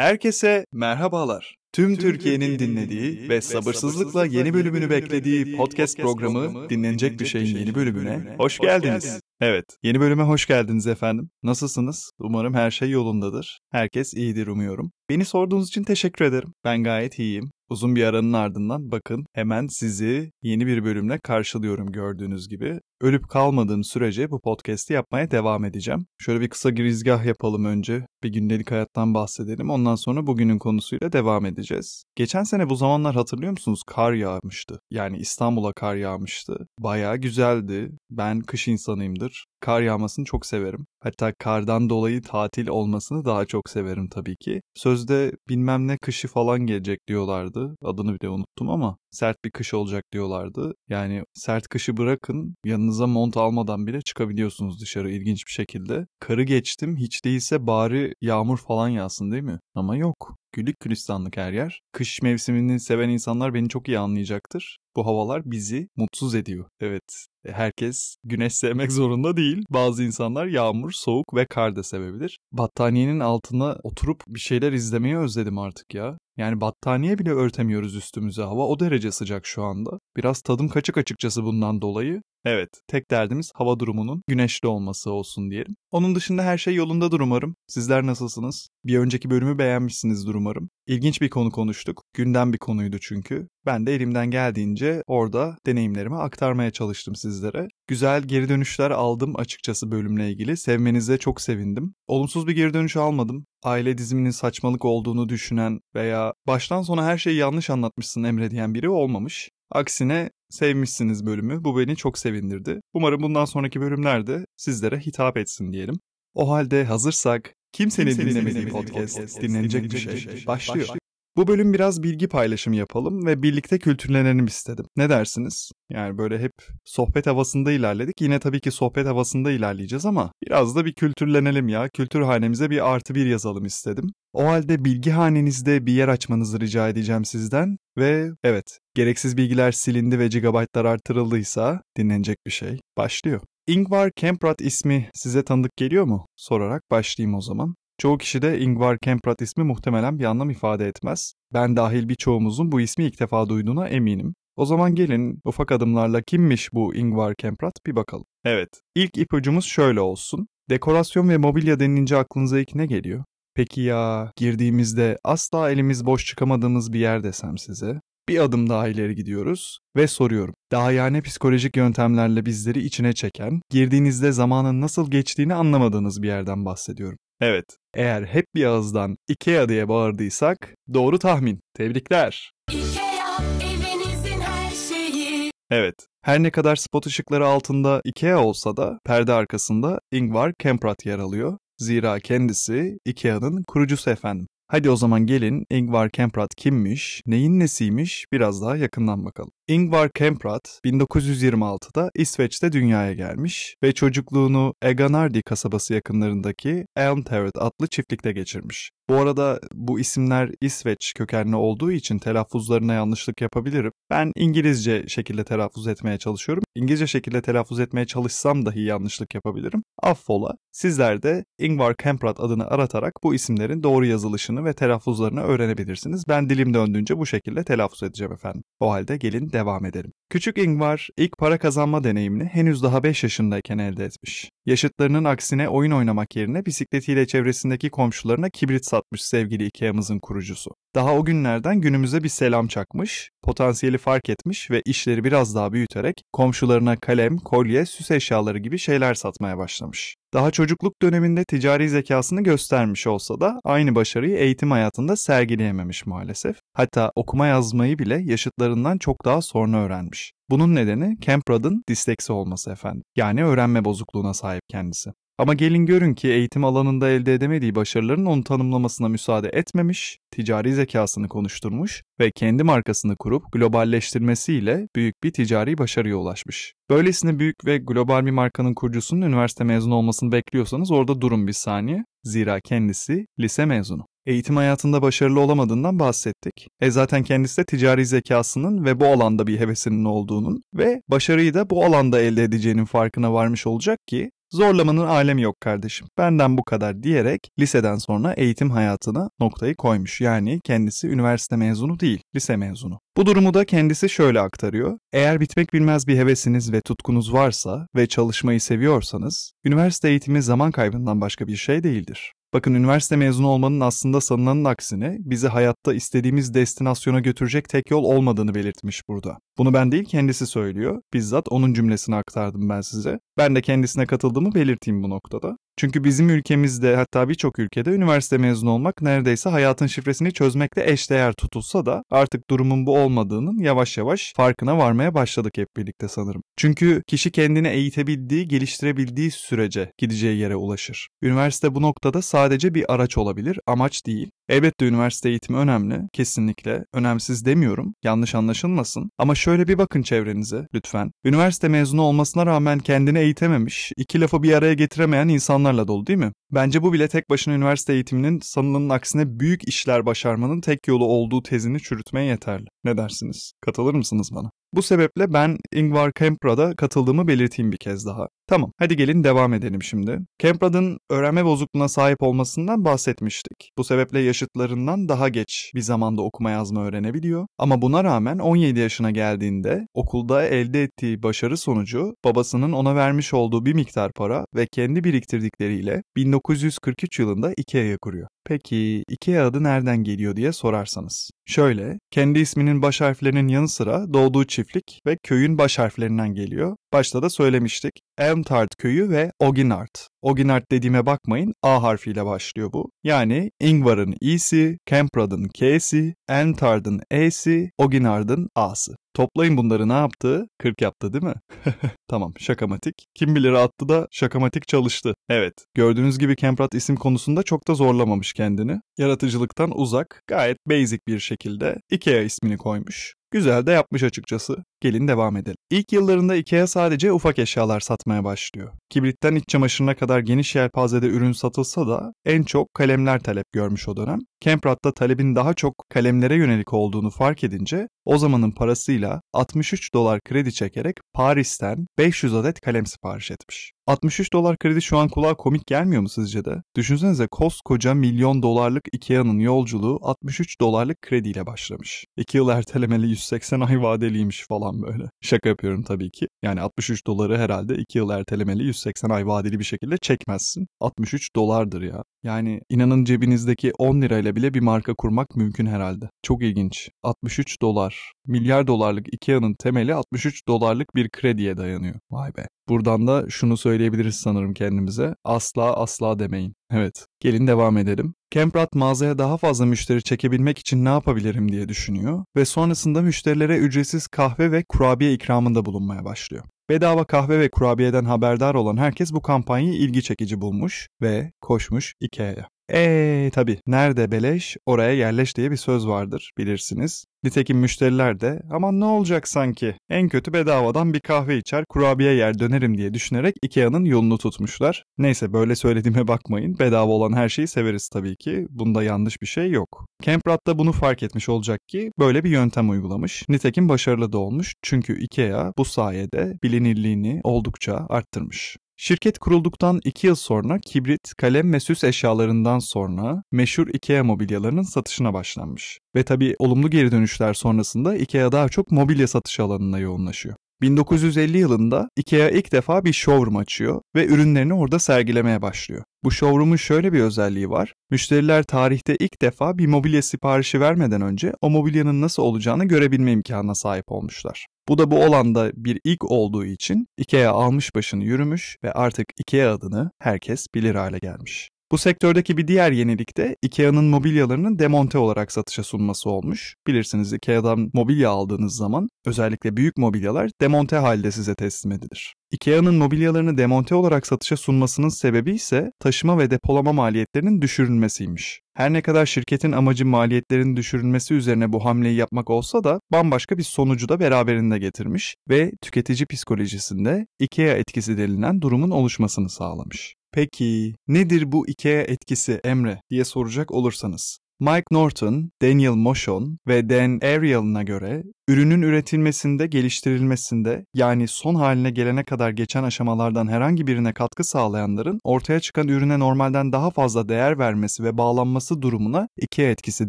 Herkese merhabalar. Tüm Türkiye'nin dinlediği ve sabırsızlıkla yeni bölümünü beklediği podcast programı Dinlenecek Bir Şeyin yeni bölümüne hoş geldiniz. Evet, yeni bölüme hoş geldiniz efendim. Nasılsınız? Umarım her şey yolundadır. Herkes iyidir umuyorum. Beni sorduğunuz için teşekkür ederim. Ben gayet iyiyim. Uzun bir aranın ardından bakın hemen sizi yeni bir bölümle karşılıyorum gördüğünüz gibi. Ölüp kalmadığım sürece bu podcast'i yapmaya devam edeceğim. Şöyle bir kısa girizgah yapalım önce. Bir gündelik hayattan bahsedelim. Ondan sonra bugünün konusuyla devam edeceğiz. Geçen sene bu zamanlar hatırlıyor musunuz? Kar yağmıştı. Yani İstanbul'a kar yağmıştı. Bayağı güzeldi. Ben kış insanıyımdır. Kar yağmasını çok severim. Hatta kardan dolayı tatil olmasını daha çok severim tabii ki. Sözde bilmem ne kışı falan gelecek diyorlardı. Adını bile unuttum ama sert bir kış olacak diyorlardı. Yani sert kışı bırakın yanınıza mont almadan bile çıkabiliyorsunuz dışarı ilginç bir şekilde. Karı geçtim hiç değilse bari yağmur falan yağsın değil mi? Ama yok. Güllük gülistanlık her yer. Kış mevsimini seven insanlar beni çok iyi anlayacaktır. Bu havalar bizi mutsuz ediyor. Evet, herkes güneş sevmek zorunda değil. Bazı insanlar yağmur, soğuk ve kar da sevebilir. Battaniyenin altına oturup bir şeyler izlemeyi özledim artık ya. Yani battaniye bile örtemiyoruz üstümüze hava o derece sıcak şu anda. Biraz tadım kaçık açıkçası bundan dolayı. Evet, tek derdimiz hava durumunun güneşli olması olsun diyelim. Onun dışında her şey yolundadır umarım. Sizler nasılsınız? Bir önceki bölümü beğenmişsinizdir umarım. İlginç bir konu konuştuk. Gündem bir konuydu çünkü. Ben de elimden geldiğince orada deneyimlerimi aktarmaya çalıştım sizlere. Güzel geri dönüşler aldım açıkçası bölümle ilgili. Sevmenize çok sevindim. Olumsuz bir geri dönüş almadım. Aile diziminin saçmalık olduğunu düşünen veya baştan sona her şeyi yanlış anlatmışsın Emre diyen biri olmamış. Aksine sevmişsiniz bölümü. Bu beni çok sevindirdi. Umarım bundan sonraki bölümlerde sizlere hitap etsin diyelim. O halde hazırsak kimsenin, dinlemediği podcast, podcast dinlenecek bir şey, şey başlıyor. Bu bölüm biraz bilgi paylaşımı yapalım ve birlikte kültürlenelim istedim. Ne dersiniz? Yani böyle hep sohbet havasında ilerledik. Yine tabii ki sohbet havasında ilerleyeceğiz ama biraz da bir kültürlenelim ya. Kültür hanemize bir artı bir yazalım istedim. O halde bilgi hanenizde bir yer açmanızı rica edeceğim sizden. Ve evet, gereksiz bilgiler silindi ve gigabaytlar artırıldıysa dinlenecek bir şey başlıyor. Ingvar Kamprad ismi size tanıdık geliyor mu? Sorarak başlayayım o zaman. Çoğu kişi de Ingvar Kamprad ismi muhtemelen bir anlam ifade etmez. Ben dahil birçoğumuzun bu ismi ilk defa duyduğuna eminim. O zaman gelin ufak adımlarla kimmiş bu Ingvar Kamprad bir bakalım. Evet, ilk ipucumuz şöyle olsun. Dekorasyon ve mobilya denilince aklınıza ilk ne geliyor? Peki ya girdiğimizde asla elimiz boş çıkamadığımız bir yer desem size? Bir adım daha ileri gidiyoruz ve soruyorum. Daha yani psikolojik yöntemlerle bizleri içine çeken, girdiğinizde zamanın nasıl geçtiğini anlamadığınız bir yerden bahsediyorum. Evet, eğer hep bir ağızdan IKEA diye bağırdıysak doğru tahmin. Tebrikler. IKEA, evinizin her şeyi. Evet, her ne kadar spot ışıkları altında IKEA olsa da perde arkasında Ingvar Kamprad yer alıyor. Zira kendisi IKEA'nın kurucusu efendim. Hadi o zaman gelin Ingvar Kamprad kimmiş, neyin nesiymiş biraz daha yakından bakalım. Ingvar Kamprad 1926'da İsveç'te dünyaya gelmiş ve çocukluğunu Eganardi kasabası yakınlarındaki Elmteret adlı çiftlikte geçirmiş. Bu arada bu isimler İsveç kökenli olduğu için telaffuzlarına yanlışlık yapabilirim. Ben İngilizce şekilde telaffuz etmeye çalışıyorum. İngilizce şekilde telaffuz etmeye çalışsam dahi yanlışlık yapabilirim. Affola. Sizler de Ingvar Kamprad adını aratarak bu isimlerin doğru yazılışını ve telaffuzlarını öğrenebilirsiniz. Ben dilim döndüğünce bu şekilde telaffuz edeceğim efendim. O halde gelin devam edelim. Küçük Ingvar ilk para kazanma deneyimini henüz daha 5 yaşındayken elde etmiş. Yaşıtlarının aksine oyun oynamak yerine bisikletiyle çevresindeki komşularına kibrit satmış sevgili Ikea'mızın kurucusu. Daha o günlerden günümüze bir selam çakmış, potansiyeli fark etmiş ve işleri biraz daha büyüterek komşularına kalem, kolye, süs eşyaları gibi şeyler satmaya başlamış. Daha çocukluk döneminde ticari zekasını göstermiş olsa da aynı başarıyı eğitim hayatında sergileyememiş maalesef. Hatta okuma yazmayı bile yaşıtlarından çok daha sonra öğrenmiş. Bunun nedeni Camprad'ın disleksi olması efendim. Yani öğrenme bozukluğuna sahip kendisi. Ama gelin görün ki eğitim alanında elde edemediği başarıların onu tanımlamasına müsaade etmemiş, ticari zekasını konuşturmuş ve kendi markasını kurup globalleştirmesiyle büyük bir ticari başarıya ulaşmış. Böylesine büyük ve global bir markanın kurucusunun üniversite mezunu olmasını bekliyorsanız orada durun bir saniye. Zira kendisi lise mezunu. Eğitim hayatında başarılı olamadığından bahsettik. E zaten kendisi de ticari zekasının ve bu alanda bir hevesinin olduğunun ve başarıyı da bu alanda elde edeceğinin farkına varmış olacak ki Zorlamanın alemi yok kardeşim. Benden bu kadar diyerek liseden sonra eğitim hayatına noktayı koymuş. Yani kendisi üniversite mezunu değil, lise mezunu. Bu durumu da kendisi şöyle aktarıyor. Eğer bitmek bilmez bir hevesiniz ve tutkunuz varsa ve çalışmayı seviyorsanız, üniversite eğitimi zaman kaybından başka bir şey değildir. Bakın üniversite mezunu olmanın aslında sanılanın aksine bizi hayatta istediğimiz destinasyona götürecek tek yol olmadığını belirtmiş burada. Bunu ben değil kendisi söylüyor. Bizzat onun cümlesini aktardım ben size. Ben de kendisine katıldığımı belirteyim bu noktada. Çünkü bizim ülkemizde hatta birçok ülkede üniversite mezunu olmak neredeyse hayatın şifresini çözmekle eşdeğer tutulsa da artık durumun bu olmadığının yavaş yavaş farkına varmaya başladık hep birlikte sanırım. Çünkü kişi kendini eğitebildiği, geliştirebildiği sürece gideceği yere ulaşır. Üniversite bu noktada sadece bir araç olabilir, amaç değil. Elbette üniversite eğitimi önemli, kesinlikle. Önemsiz demiyorum, yanlış anlaşılmasın. Ama şöyle bir bakın çevrenize lütfen. Üniversite mezunu olmasına rağmen kendini eğitememiş, iki lafı bir araya getiremeyen insanlarla dolu değil mi? Bence bu bile tek başına üniversite eğitiminin sanılanın aksine büyük işler başarmanın tek yolu olduğu tezini çürütmeye yeterli. Ne dersiniz? Katılır mısınız bana? Bu sebeple ben Ingvar Kemprad'a katıldığımı belirteyim bir kez daha. Tamam, hadi gelin devam edelim şimdi. Kemprad'ın öğrenme bozukluğuna sahip olmasından bahsetmiştik. Bu sebeple yaşıtlarından daha geç bir zamanda okuma yazma öğrenebiliyor. Ama buna rağmen 17 yaşına geldiğinde okulda elde ettiği başarı sonucu babasının ona vermiş olduğu bir miktar para ve kendi biriktirdikleriyle 1943 yılında IKEA kuruyor. Peki IKEA adı nereden geliyor diye sorarsanız. Şöyle, kendi isminin baş harflerinin yanı sıra doğduğu çiftlik ve köyün baş harflerinden geliyor. Başta da söylemiştik. Elmtart köyü ve Oginart. Oginart dediğime bakmayın A harfiyle başlıyor bu. Yani Ingvar'ın İ'si, Kemprad'ın K'si, Elmtart'ın E'si, Oginard'ın A'sı. Toplayın bunları ne yaptı? 40 yaptı değil mi? tamam şakamatik. Kim bilir attı da şakamatik çalıştı. Evet gördüğünüz gibi Kemprad isim konusunda çok da zorlamamış kendini. Yaratıcılıktan uzak gayet basic bir şekilde Ikea ismini koymuş. Güzel de yapmış açıkçası. Gelin devam edelim. İlk yıllarında IKEA sadece ufak eşyalar satmaya başlıyor. Kibritten iç çamaşırına kadar geniş yelpazede ürün satılsa da en çok kalemler talep görmüş o dönem. Kemprat'ta talebin daha çok kalemlere yönelik olduğunu fark edince o zamanın parasıyla 63 dolar kredi çekerek Paris'ten 500 adet kalem sipariş etmiş. 63 dolar kredi şu an kulağa komik gelmiyor mu sizce de? Düşünsenize koskoca milyon dolarlık Ikea'nın yolculuğu 63 dolarlık krediyle başlamış. 2 yıl ertelemeli 180 ay vadeliymiş falan böyle. Şaka yapıyorum tabii ki. Yani 63 doları herhalde 2 yıl ertelemeli 180 ay vadeli bir şekilde çekmezsin. 63 dolardır ya. Yani inanın cebinizdeki 10 lirayla bile bir marka kurmak mümkün herhalde. Çok ilginç. 63 dolar. Milyar dolarlık Ikea'nın temeli 63 dolarlık bir krediye dayanıyor. Vay be. Buradan da şunu söyleyebiliriz sanırım kendimize. Asla asla demeyin. Evet, gelin devam edelim. Kemprat mağazaya daha fazla müşteri çekebilmek için ne yapabilirim diye düşünüyor ve sonrasında müşterilere ücretsiz kahve ve kurabiye ikramında bulunmaya başlıyor. Bedava kahve ve kurabiyeden haberdar olan herkes bu kampanyayı ilgi çekici bulmuş ve koşmuş Ikea'ya. Eee tabi nerede beleş oraya yerleş diye bir söz vardır bilirsiniz. Nitekim müşteriler de aman ne olacak sanki en kötü bedavadan bir kahve içer kurabiye yer dönerim diye düşünerek Ikea'nın yolunu tutmuşlar. Neyse böyle söylediğime bakmayın bedava olan her şeyi severiz tabii ki bunda yanlış bir şey yok. Kemprat da bunu fark etmiş olacak ki böyle bir yöntem uygulamış. Nitekim başarılı da olmuş çünkü Ikea bu sayede bilinirliğini oldukça arttırmış. Şirket kurulduktan 2 yıl sonra kibrit, kalem ve süs eşyalarından sonra meşhur IKEA mobilyalarının satışına başlanmış. Ve tabi olumlu geri dönüşler sonrasında IKEA daha çok mobilya satış alanına yoğunlaşıyor. 1950 yılında IKEA ilk defa bir showroom açıyor ve ürünlerini orada sergilemeye başlıyor. Bu showroom'un şöyle bir özelliği var. Müşteriler tarihte ilk defa bir mobilya siparişi vermeden önce o mobilyanın nasıl olacağını görebilme imkanına sahip olmuşlar. Bu da bu olanda bir ilk olduğu için IKEA almış başını yürümüş ve artık IKEA adını herkes bilir hale gelmiş. Bu sektördeki bir diğer yenilik de IKEA'nın mobilyalarının demonte olarak satışa sunması olmuş. Bilirsiniz IKEA'dan mobilya aldığınız zaman özellikle büyük mobilyalar demonte halde size teslim edilir. IKEA'nın mobilyalarını demonte olarak satışa sunmasının sebebi ise taşıma ve depolama maliyetlerinin düşürülmesiymiş. Her ne kadar şirketin amacı maliyetlerin düşürülmesi üzerine bu hamleyi yapmak olsa da bambaşka bir sonucu da beraberinde getirmiş ve tüketici psikolojisinde IKEA etkisi denilen durumun oluşmasını sağlamış. Peki nedir bu IKEA etkisi Emre diye soracak olursanız. Mike Norton, Daniel Moshon ve Dan Ariely'na göre ürünün üretilmesinde, geliştirilmesinde yani son haline gelene kadar geçen aşamalardan herhangi birine katkı sağlayanların ortaya çıkan ürüne normalden daha fazla değer vermesi ve bağlanması durumuna IKEA etkisi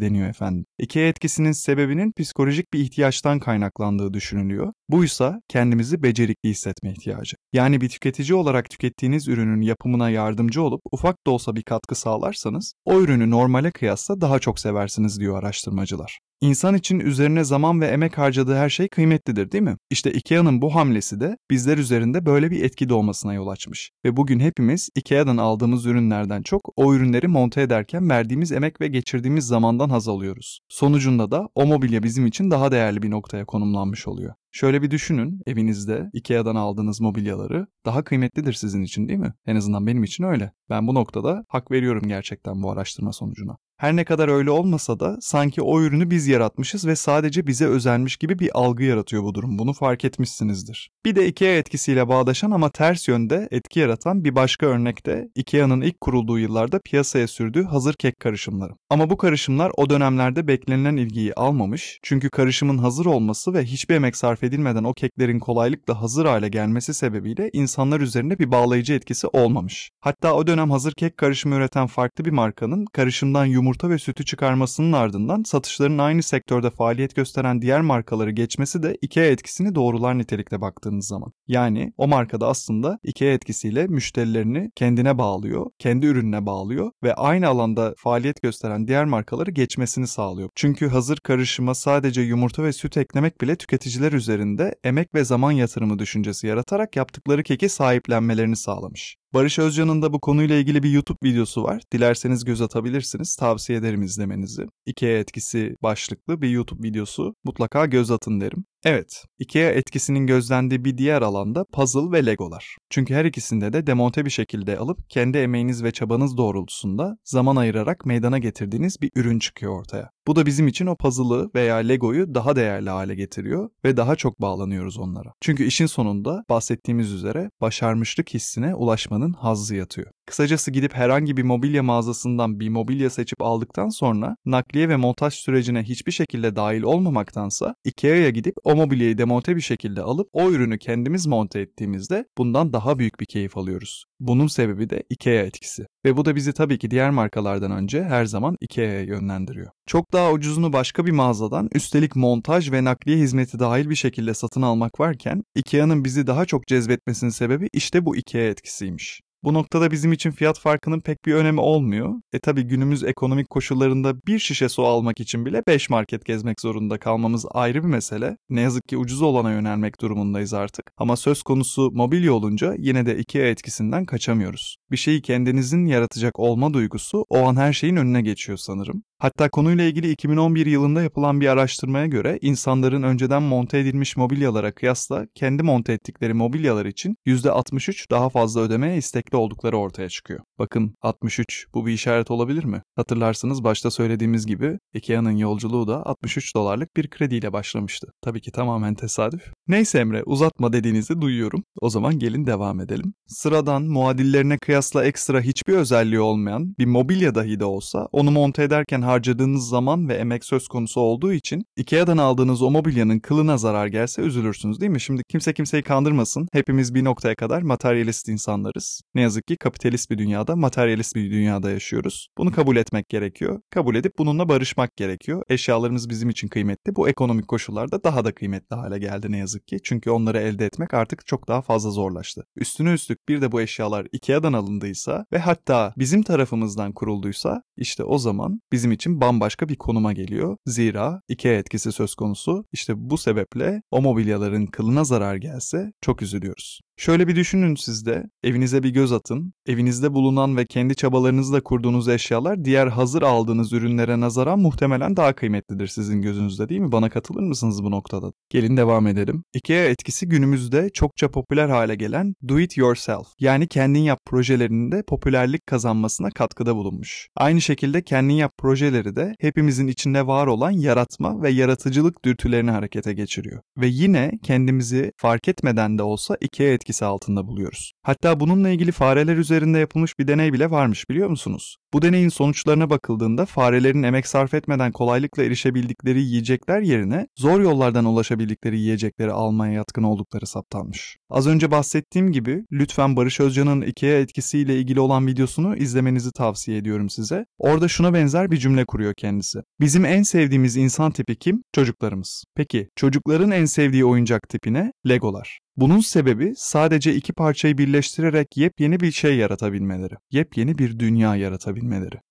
deniyor efendim. IKEA etkisinin sebebinin psikolojik bir ihtiyaçtan kaynaklandığı düşünülüyor. Buysa kendimizi becerikli hissetme ihtiyacı. Yani bir tüketici olarak tükettiğiniz ürünün yapımına yardımcı olup ufak da olsa bir katkı sağlarsanız o ürünü normale kıyasla daha çok seversiniz diyor araştırmacılar. İnsan için üzerine zaman ve emek harcadığı her şey kıymetlidir değil mi? İşte IKEA'nın bu hamlesi de bizler üzerinde böyle bir etki doğmasına yol açmış. Ve bugün hepimiz IKEA'dan aldığımız ürünlerden çok o ürünleri monte ederken verdiğimiz emek ve geçirdiğimiz zamandan haz alıyoruz. Sonucunda da o mobilya bizim için daha değerli bir noktaya konumlanmış oluyor. Şöyle bir düşünün, evinizde IKEA'dan aldığınız mobilyaları daha kıymetlidir sizin için değil mi? En azından benim için öyle. Ben bu noktada hak veriyorum gerçekten bu araştırma sonucuna. Her ne kadar öyle olmasa da sanki o ürünü biz yaratmışız ve sadece bize özenmiş gibi bir algı yaratıyor bu durum. Bunu fark etmişsinizdir. Bir de IKEA etkisiyle bağdaşan ama ters yönde etki yaratan bir başka örnek de IKEA'nın ilk kurulduğu yıllarda piyasaya sürdüğü hazır kek karışımları. Ama bu karışımlar o dönemlerde beklenilen ilgiyi almamış çünkü karışımın hazır olması ve hiçbir emek sarf edilmeden o keklerin kolaylıkla hazır hale gelmesi sebebiyle insanlar üzerinde bir bağlayıcı etkisi olmamış. Hatta o dönem hazır kek karışımı üreten farklı bir markanın karışımdan yumurta ve sütü çıkarmasının ardından satışların aynı sektörde faaliyet gösteren diğer markaları geçmesi de IKEA etkisini doğrular nitelikte baktığınız zaman. Yani o markada aslında IKEA etkisiyle müşterilerini kendine bağlıyor, kendi ürününe bağlıyor ve aynı alanda faaliyet gösteren diğer markaları geçmesini sağlıyor. Çünkü hazır karışıma sadece yumurta ve süt eklemek bile tüketiciler üzerinde emek ve zaman yatırımı düşüncesi yaratarak yaptıkları keki sahiplenmelerini sağlamış. Barış Özcan'ın da bu konuyla ilgili bir YouTube videosu var. Dilerseniz göz atabilirsiniz. Tavsiye ederim izlemenizi. IKEA etkisi başlıklı bir YouTube videosu. Mutlaka göz atın derim. Evet, IKEA etkisinin gözlendiği bir diğer alanda puzzle ve legolar. Çünkü her ikisinde de demonte bir şekilde alıp kendi emeğiniz ve çabanız doğrultusunda zaman ayırarak meydana getirdiğiniz bir ürün çıkıyor ortaya. Bu da bizim için o puzzle'ı veya legoyu daha değerli hale getiriyor ve daha çok bağlanıyoruz onlara. Çünkü işin sonunda bahsettiğimiz üzere başarmışlık hissine ulaşmanın hazzı yatıyor. Kısacası gidip herhangi bir mobilya mağazasından bir mobilya seçip aldıktan sonra nakliye ve montaj sürecine hiçbir şekilde dahil olmamaktansa IKEA'ya gidip o mobilyayı demonte bir şekilde alıp o ürünü kendimiz monte ettiğimizde bundan daha büyük bir keyif alıyoruz. Bunun sebebi de IKEA etkisi. Ve bu da bizi tabii ki diğer markalardan önce her zaman IKEA'ya yönlendiriyor. Çok daha ucuzunu başka bir mağazadan üstelik montaj ve nakliye hizmeti dahil bir şekilde satın almak varken IKEA'nın bizi daha çok cezbetmesinin sebebi işte bu IKEA etkisiymiş. Bu noktada bizim için fiyat farkının pek bir önemi olmuyor. E tabi günümüz ekonomik koşullarında bir şişe su almak için bile 5 market gezmek zorunda kalmamız ayrı bir mesele. Ne yazık ki ucuz olana yönelmek durumundayız artık. Ama söz konusu mobilya olunca yine de IKEA etkisinden kaçamıyoruz. Bir şeyi kendinizin yaratacak olma duygusu o an her şeyin önüne geçiyor sanırım. Hatta konuyla ilgili 2011 yılında yapılan bir araştırmaya göre insanların önceden monte edilmiş mobilyalara kıyasla kendi monte ettikleri mobilyalar için %63 daha fazla ödemeye istekli oldukları ortaya çıkıyor. Bakın 63 bu bir işaret olabilir mi? Hatırlarsınız başta söylediğimiz gibi IKEA'nın yolculuğu da 63 dolarlık bir krediyle başlamıştı. Tabii ki tamamen tesadüf. Neyse Emre uzatma dediğinizi duyuyorum. O zaman gelin devam edelim. Sıradan muadillerine kıyasla ekstra hiçbir özelliği olmayan bir mobilya dahi de olsa onu monte ederken harcadığınız zaman ve emek söz konusu olduğu için IKEA'dan aldığınız o mobilyanın kılına zarar gelse üzülürsünüz değil mi? Şimdi kimse kimseyi kandırmasın. Hepimiz bir noktaya kadar materyalist insanlarız. Ne yazık ki kapitalist bir dünyada, materyalist bir dünyada yaşıyoruz. Bunu kabul etmek gerekiyor. Kabul edip bununla barışmak gerekiyor. Eşyalarımız bizim için kıymetli. Bu ekonomik koşullarda daha da kıymetli hale geldi ne yazık ki. Çünkü onları elde etmek artık çok daha fazla zorlaştı. Üstüne üstlük bir de bu eşyalar IKEA'dan alındıysa ve hatta bizim tarafımızdan kurulduysa işte o zaman bizim için bambaşka bir konuma geliyor. Zira IKEA etkisi söz konusu. İşte bu sebeple o mobilyaların kılına zarar gelse çok üzülüyoruz. Şöyle bir düşünün siz de, evinize bir göz atın. Evinizde bulunan ve kendi çabalarınızla kurduğunuz eşyalar diğer hazır aldığınız ürünlere nazaran muhtemelen daha kıymetlidir sizin gözünüzde değil mi? Bana katılır mısınız bu noktada? Gelin devam edelim. IKEA etkisi günümüzde çokça popüler hale gelen do it yourself yani kendin yap projelerinin de popülerlik kazanmasına katkıda bulunmuş. Aynı şekilde kendin yap projeleri de hepimizin içinde var olan yaratma ve yaratıcılık dürtülerini harekete geçiriyor. Ve yine kendimizi fark etmeden de olsa IKEA etkisi altında buluyoruz. Hatta bununla ilgili fareler üzerinde yapılmış bir deney bile varmış biliyor musunuz? Bu deneyin sonuçlarına bakıldığında farelerin emek sarf etmeden kolaylıkla erişebildikleri yiyecekler yerine zor yollardan ulaşabildikleri yiyecekleri almaya yatkın oldukları saptanmış. Az önce bahsettiğim gibi lütfen Barış Özcan'ın IKEA etkisiyle ilgili olan videosunu izlemenizi tavsiye ediyorum size. Orada şuna benzer bir cümle kuruyor kendisi. Bizim en sevdiğimiz insan tipi kim? Çocuklarımız. Peki çocukların en sevdiği oyuncak tipi ne? Legolar. Bunun sebebi sadece iki parçayı birleştirerek yepyeni bir şey yaratabilmeleri, yepyeni bir dünya yaratabilmeleri.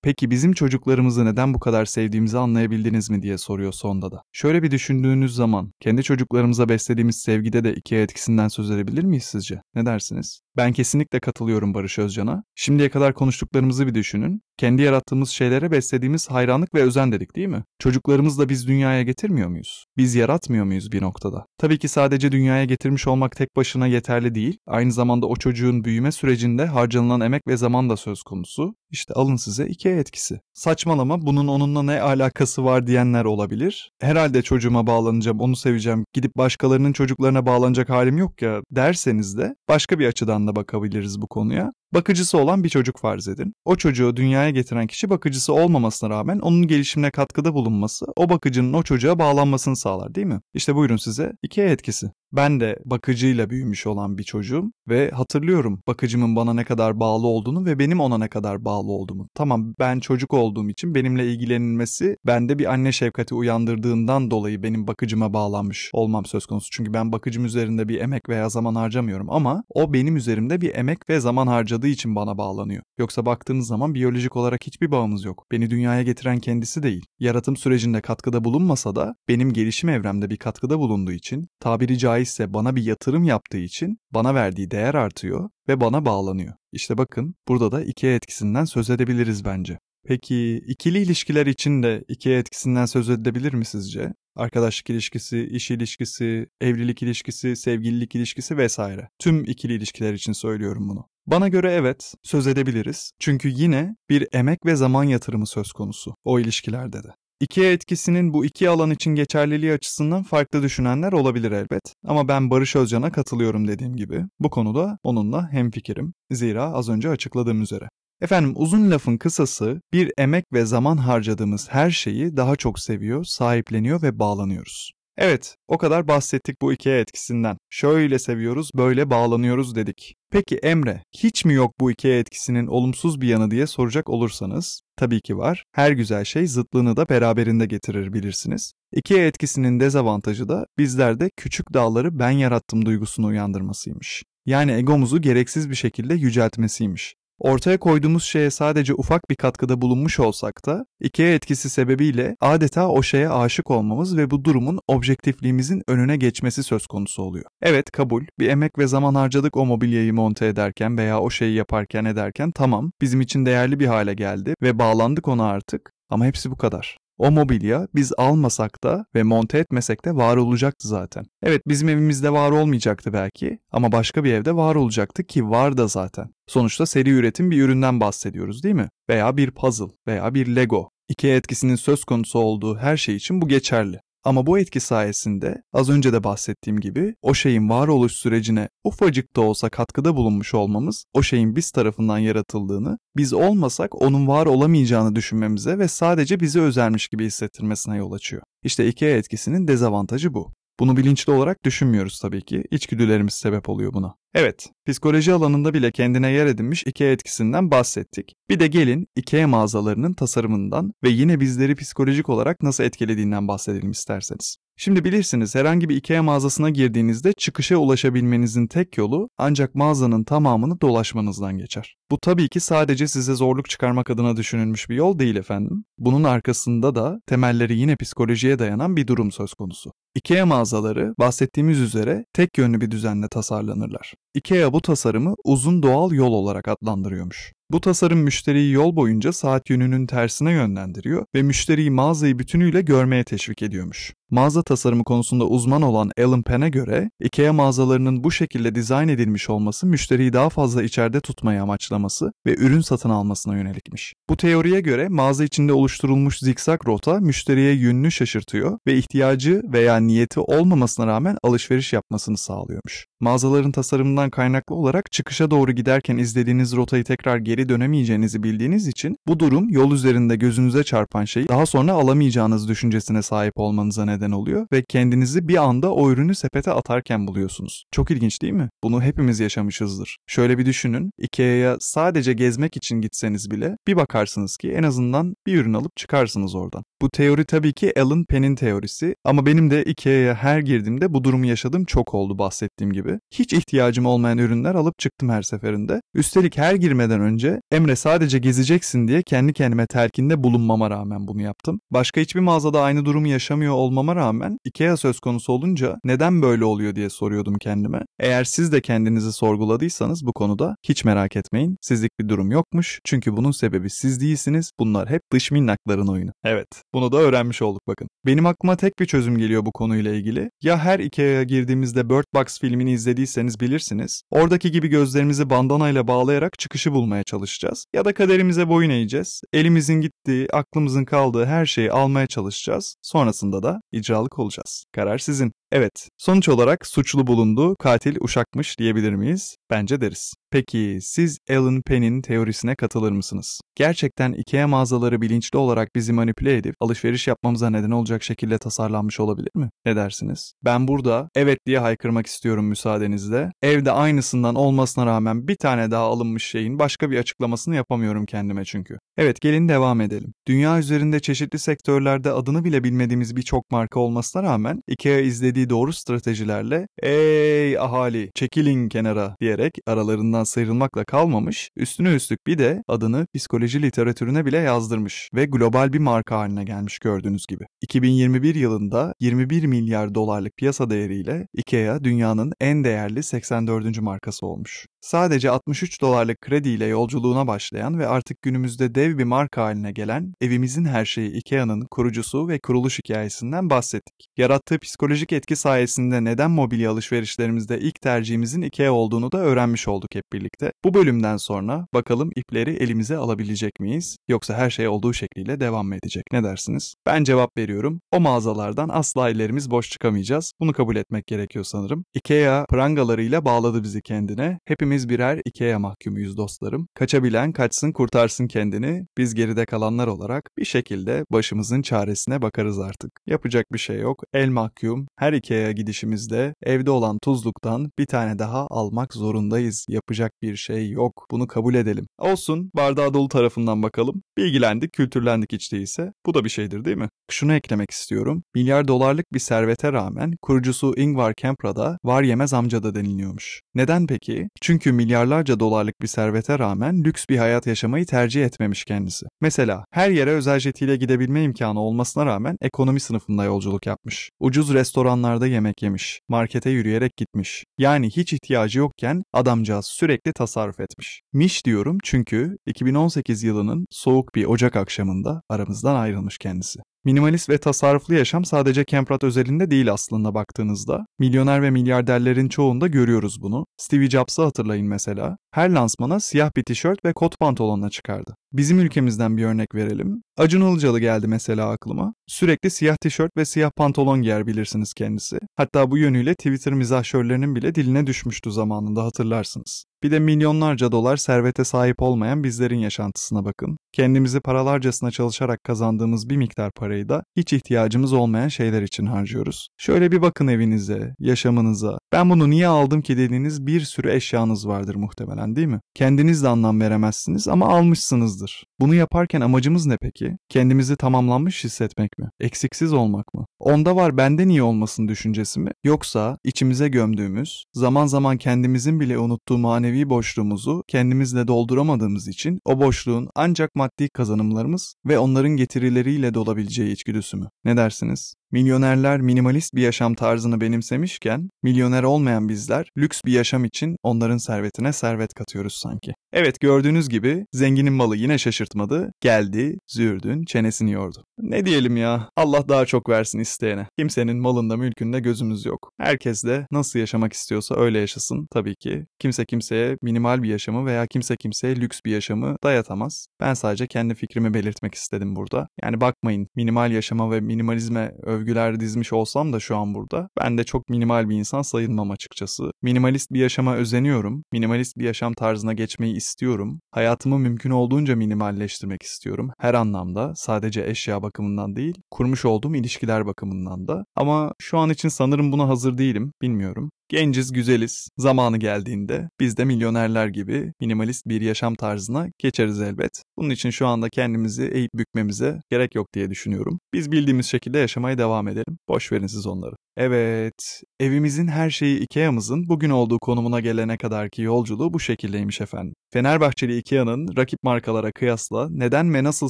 Peki bizim çocuklarımızı neden bu kadar sevdiğimizi anlayabildiniz mi diye soruyor sonda da. Şöyle bir düşündüğünüz zaman kendi çocuklarımıza beslediğimiz sevgide de iki etkisinden söz edebilir miyiz sizce? Ne dersiniz? Ben kesinlikle katılıyorum Barış Özcan'a. Şimdiye kadar konuştuklarımızı bir düşünün. Kendi yarattığımız şeylere beslediğimiz hayranlık ve özen dedik değil mi? Çocuklarımızla biz dünyaya getirmiyor muyuz? Biz yaratmıyor muyuz bir noktada? Tabii ki sadece dünyaya getirmiş olmak tek başına yeterli değil. Aynı zamanda o çocuğun büyüme sürecinde harcanılan emek ve zaman da söz konusu. İşte alın size iki etkisi. Saçmalama bunun onunla ne alakası var diyenler olabilir. Herhalde çocuğuma bağlanacağım, onu seveceğim, gidip başkalarının çocuklarına bağlanacak halim yok ya derseniz de başka bir açıdan da bakabiliriz bu konuya. Bakıcısı olan bir çocuk farz edin. O çocuğu dünyaya getiren kişi bakıcısı olmamasına rağmen onun gelişimine katkıda bulunması o bakıcının o çocuğa bağlanmasını sağlar değil mi? İşte buyurun size iki etkisi. Ben de bakıcıyla büyümüş olan bir çocuğum ve hatırlıyorum bakıcımın bana ne kadar bağlı olduğunu ve benim ona ne kadar bağlı olduğumu. Tamam ben çocuk olduğum için benimle ilgilenilmesi bende bir anne şefkati uyandırdığından dolayı benim bakıcıma bağlanmış olmam söz konusu. Çünkü ben bakıcım üzerinde bir emek veya zaman harcamıyorum ama o benim üzerimde bir emek ve zaman harcadığı için bana bağlanıyor. Yoksa baktığınız zaman biyolojik olarak hiçbir bağımız yok. Beni dünyaya getiren kendisi değil. Yaratım sürecinde katkıda bulunmasa da benim gelişim evremde bir katkıda bulunduğu için tabiri caizse caizse bana bir yatırım yaptığı için bana verdiği değer artıyor ve bana bağlanıyor. İşte bakın burada da iki etkisinden söz edebiliriz bence. Peki ikili ilişkiler için de iki etkisinden söz edebilir mi sizce? Arkadaşlık ilişkisi, iş ilişkisi, evlilik ilişkisi, sevgililik ilişkisi vesaire. Tüm ikili ilişkiler için söylüyorum bunu. Bana göre evet, söz edebiliriz. Çünkü yine bir emek ve zaman yatırımı söz konusu o ilişkilerde de. IKEA etkisinin bu iki alan için geçerliliği açısından farklı düşünenler olabilir elbet. Ama ben Barış Özcan'a katılıyorum dediğim gibi. Bu konuda onunla hemfikirim. Zira az önce açıkladığım üzere. Efendim uzun lafın kısası bir emek ve zaman harcadığımız her şeyi daha çok seviyor, sahipleniyor ve bağlanıyoruz. Evet, o kadar bahsettik bu IKEA etkisinden. Şöyle seviyoruz, böyle bağlanıyoruz dedik. Peki Emre, hiç mi yok bu IKEA etkisinin olumsuz bir yanı diye soracak olursanız, tabii ki var. Her güzel şey zıtlığını da beraberinde getirir bilirsiniz. IKEA etkisinin dezavantajı da bizlerde küçük dağları ben yarattım duygusunu uyandırmasıymış. Yani egomuzu gereksiz bir şekilde yüceltmesiymiş. Ortaya koyduğumuz şeye sadece ufak bir katkıda bulunmuş olsak da IKEA etkisi sebebiyle adeta o şeye aşık olmamız ve bu durumun objektifliğimizin önüne geçmesi söz konusu oluyor. Evet kabul, bir emek ve zaman harcadık o mobilyayı monte ederken veya o şeyi yaparken ederken tamam bizim için değerli bir hale geldi ve bağlandık ona artık ama hepsi bu kadar. O mobilya biz almasak da ve monte etmesek de var olacaktı zaten. Evet bizim evimizde var olmayacaktı belki ama başka bir evde var olacaktı ki var da zaten. Sonuçta seri üretim bir üründen bahsediyoruz değil mi? Veya bir puzzle veya bir Lego. IKEA etkisinin söz konusu olduğu her şey için bu geçerli. Ama bu etki sayesinde az önce de bahsettiğim gibi o şeyin varoluş sürecine ufacık da olsa katkıda bulunmuş olmamız o şeyin biz tarafından yaratıldığını, biz olmasak onun var olamayacağını düşünmemize ve sadece bizi özelmiş gibi hissettirmesine yol açıyor. İşte IKEA etkisinin dezavantajı bu. Bunu bilinçli olarak düşünmüyoruz tabii ki. İçgüdülerimiz sebep oluyor buna. Evet, psikoloji alanında bile kendine yer edinmiş IKEA etkisinden bahsettik. Bir de gelin IKEA mağazalarının tasarımından ve yine bizleri psikolojik olarak nasıl etkilediğinden bahsedelim isterseniz. Şimdi bilirsiniz herhangi bir IKEA mağazasına girdiğinizde çıkışa ulaşabilmenizin tek yolu ancak mağazanın tamamını dolaşmanızdan geçer. Bu tabii ki sadece size zorluk çıkarmak adına düşünülmüş bir yol değil efendim. Bunun arkasında da temelleri yine psikolojiye dayanan bir durum söz konusu. IKEA mağazaları bahsettiğimiz üzere tek yönlü bir düzenle tasarlanırlar. IKEA bu tasarımı uzun doğal yol olarak adlandırıyormuş. Bu tasarım müşteriyi yol boyunca saat yönünün tersine yönlendiriyor ve müşteriyi mağazayı bütünüyle görmeye teşvik ediyormuş. Mağaza tasarımı konusunda uzman olan Alan Penn'e göre IKEA mağazalarının bu şekilde dizayn edilmiş olması müşteriyi daha fazla içeride tutmayı amaçlaması ve ürün satın almasına yönelikmiş. Bu teoriye göre mağaza içinde oluşturulmuş zikzak rota müşteriye yönünü şaşırtıyor ve ihtiyacı veya niyeti olmamasına rağmen alışveriş yapmasını sağlıyormuş. Mağazaların tasarımından kaynaklı olarak çıkışa doğru giderken izlediğiniz rotayı tekrar geri dönemeyeceğinizi bildiğiniz için bu durum yol üzerinde gözünüze çarpan şeyi daha sonra alamayacağınız düşüncesine sahip olmanıza neden oluyor ve kendinizi bir anda o ürünü sepete atarken buluyorsunuz. Çok ilginç değil mi? Bunu hepimiz yaşamışızdır. Şöyle bir düşünün, Ikea'ya sadece gezmek için gitseniz bile bir bakarsınız ki en azından bir ürün alıp çıkarsınız oradan. Bu teori tabii ki Alan Penn'in teorisi ama benim de Ikea'ya her girdiğimde bu durumu yaşadığım çok oldu bahsettiğim gibi. Hiç ihtiyacım olmayan ürünler alıp çıktım her seferinde. Üstelik her girmeden önce Emre sadece gezeceksin diye kendi kendime telkinde bulunmama rağmen bunu yaptım. Başka hiçbir mağazada aynı durumu yaşamıyor olmama rağmen Ikea söz konusu olunca neden böyle oluyor diye soruyordum kendime. Eğer siz de kendinizi sorguladıysanız bu konuda hiç merak etmeyin. Sizlik bir durum yokmuş. Çünkü bunun sebebi siz değilsiniz. Bunlar hep dış minnakların oyunu. Evet, bunu da öğrenmiş olduk bakın. Benim aklıma tek bir çözüm geliyor bu konuyla ilgili. Ya her Ikea'ya girdiğimizde Bird Box filmini izlediyseniz bilirsiniz. Oradaki gibi gözlerimizi bandanayla bağlayarak çıkışı bulmaya çalışacağız. Ya da kaderimize boyun eğeceğiz. Elimizin gittiği, aklımızın kaldığı her şeyi almaya çalışacağız. Sonrasında da icralık olacağız. Karar sizin. Evet, sonuç olarak suçlu bulundu, katil uşakmış diyebilir miyiz? Bence deriz. Peki siz Alan Penn'in teorisine katılır mısınız? Gerçekten IKEA mağazaları bilinçli olarak bizi manipüle edip alışveriş yapmamıza neden olacak şekilde tasarlanmış olabilir mi? Ne dersiniz? Ben burada evet diye haykırmak istiyorum müsaadenizle. Evde aynısından olmasına rağmen bir tane daha alınmış şeyin başka bir açıklamasını yapamıyorum kendime çünkü. Evet gelin devam edelim. Dünya üzerinde çeşitli sektörlerde adını bile bilmediğimiz birçok marka olmasına rağmen IKEA izlediği doğru stratejilerle ''Ey ahali çekilin kenara'' diyerek aralarından sıyrılmakla kalmamış, üstüne üstlük bir de adını psikoloji literatürüne bile yazdırmış ve global bir marka haline gelmiş gördüğünüz gibi. 2021 yılında 21 milyar dolarlık piyasa değeriyle IKEA dünyanın en değerli 84. markası olmuş. Sadece 63 dolarlık krediyle yolculuğuna başlayan ve artık günümüzde dev bir marka haline gelen evimizin her şeyi IKEA'nın kurucusu ve kuruluş hikayesinden bahsettik. Yarattığı psikolojik etki sayesinde neden mobilya alışverişlerimizde ilk tercihimizin IKEA olduğunu da öğrenmiş olduk hep birlikte. Bu bölümden sonra bakalım ipleri elimize alabilecek miyiz yoksa her şey olduğu şekliyle devam mı edecek ne dersiniz? Ben cevap veriyorum. O mağazalardan asla ellerimiz boş çıkamayacağız. Bunu kabul etmek gerekiyor sanırım. IKEA prangalarıyla bağladı bizi kendine. Hepimiz birer IKEA mahkumuyuz dostlarım. Kaçabilen kaçsın kurtarsın kendini. Biz geride kalanlar olarak bir şekilde başımızın çaresine bakarız artık. Yapacak bir şey yok. El mahkum. Her Ikea'ya gidişimizde evde olan tuzluktan bir tane daha almak zorundayız. Yapacak bir şey yok. Bunu kabul edelim. Olsun bardağı dolu tarafından bakalım. Bilgilendik, kültürlendik hiç değilse. Bu da bir şeydir değil mi? Şunu eklemek istiyorum. Milyar dolarlık bir servete rağmen kurucusu Ingvar Kamprad var yemez amca da deniliyormuş. Neden peki? Çünkü milyarlarca dolarlık bir servete rağmen lüks bir hayat yaşamayı tercih etmemiş kendisi. Mesela her yere özel jetiyle gidebilme imkanı olmasına rağmen ekonomi sınıfında yolculuk yapmış. Ucuz restoranlarda yemek yemiş. Markete yürüyerek gitmiş. Yani hiç ihtiyacı yokken adamcağız sürekli tasarruf etmiş. Miş diyorum çünkü 2018 yılının soğuk bir Ocak akşamında aramızdan ayrılmış kendisi. Minimalist ve tasarruflu yaşam sadece Kemprat özelinde değil aslında baktığınızda. Milyoner ve milyarderlerin çoğunda görüyoruz bunu. Steve Jobs'ı hatırlayın mesela. Her lansmana siyah bir tişört ve kot pantolonla çıkardı. Bizim ülkemizden bir örnek verelim. Acun Ilıcalı geldi mesela aklıma. Sürekli siyah tişört ve siyah pantolon giyer bilirsiniz kendisi. Hatta bu yönüyle Twitter mizahşörlerinin bile diline düşmüştü zamanında hatırlarsınız. Bir de milyonlarca dolar servete sahip olmayan bizlerin yaşantısına bakın. Kendimizi paralarcasına çalışarak kazandığımız bir miktar parayı da hiç ihtiyacımız olmayan şeyler için harcıyoruz. Şöyle bir bakın evinize, yaşamınıza. Ben bunu niye aldım ki dediğiniz bir sürü eşyanız vardır muhtemelen değil mi? Kendiniz de anlam veremezsiniz ama almışsınızdır. Bunu yaparken amacımız ne peki? Kendimizi tamamlanmış hissetmek mi? Eksiksiz olmak mı? Onda var bende niye olmasın düşüncesi mi? Yoksa içimize gömdüğümüz, zaman zaman kendimizin bile unuttuğu manevi boşluğumuzu kendimizle dolduramadığımız için o boşluğun ancak maddi kazanımlarımız ve onların getirileriyle dolabileceği içgüdüsü mü? Ne dersiniz? Milyonerler minimalist bir yaşam tarzını benimsemişken, milyoner olmayan bizler lüks bir yaşam için onların servetine servet katıyoruz sanki. Evet gördüğünüz gibi zenginin malı yine şaşırtmadı, geldi, zürdün, çenesini yordu. Ne diyelim ya, Allah daha çok versin isteyene. Kimsenin malında mülkünde gözümüz yok. Herkes de nasıl yaşamak istiyorsa öyle yaşasın tabii ki. Kimse kimseye minimal bir yaşamı veya kimse kimseye lüks bir yaşamı dayatamaz. Ben sadece kendi fikrimi belirtmek istedim burada. Yani bakmayın minimal yaşama ve minimalizme öv övgüler dizmiş olsam da şu an burada ben de çok minimal bir insan sayılmam açıkçası. Minimalist bir yaşama özeniyorum. Minimalist bir yaşam tarzına geçmeyi istiyorum. Hayatımı mümkün olduğunca minimalleştirmek istiyorum. Her anlamda sadece eşya bakımından değil, kurmuş olduğum ilişkiler bakımından da. Ama şu an için sanırım buna hazır değilim. Bilmiyorum. Genciz, güzeliz. Zamanı geldiğinde biz de milyonerler gibi minimalist bir yaşam tarzına geçeriz elbet. Bunun için şu anda kendimizi eğip bükmemize gerek yok diye düşünüyorum. Biz bildiğimiz şekilde yaşamaya devam edelim. Boş verin siz onları. Evet, evimizin her şeyi Ikea'mızın bugün olduğu konumuna gelene kadarki yolculuğu bu şekildeymiş efendim. Fenerbahçeli Ikea'nın rakip markalara kıyasla neden ve nasıl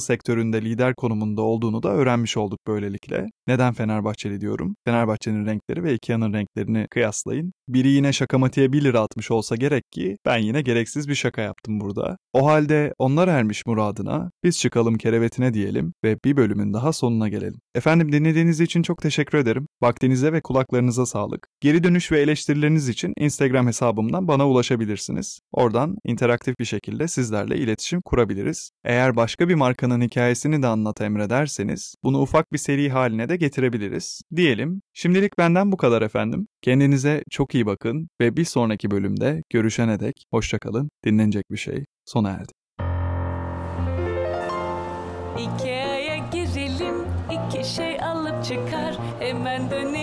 sektöründe lider konumunda olduğunu da öğrenmiş olduk böylelikle. Neden Fenerbahçeli diyorum? Fenerbahçe'nin renkleri ve Ikea'nın renklerini kıyaslayın. Biri yine şakamatiğe 1 lira atmış olsa gerek ki ben yine gereksiz bir şaka yaptım burada. O halde onlar ermiş muradına, biz çıkalım kerevetine diyelim ve bir bölümün daha sonuna gelelim. Efendim dinlediğiniz için çok teşekkür ederim. Vaktinize ve kulaklarınıza sağlık. Geri dönüş ve eleştirileriniz için Instagram hesabımdan bana ulaşabilirsiniz. Oradan interaktif bir şekilde sizlerle iletişim kurabiliriz. Eğer başka bir markanın hikayesini de anlat emrederseniz bunu ufak bir seri haline de getirebiliriz. Diyelim. Şimdilik benden bu kadar efendim. Kendinize çok iyi bakın ve bir sonraki bölümde görüşene dek hoşçakalın. Dinlenecek bir şey sona erdi. Ikea'ya girelim, iki şey alıp çıkar. Hemen yeniledim.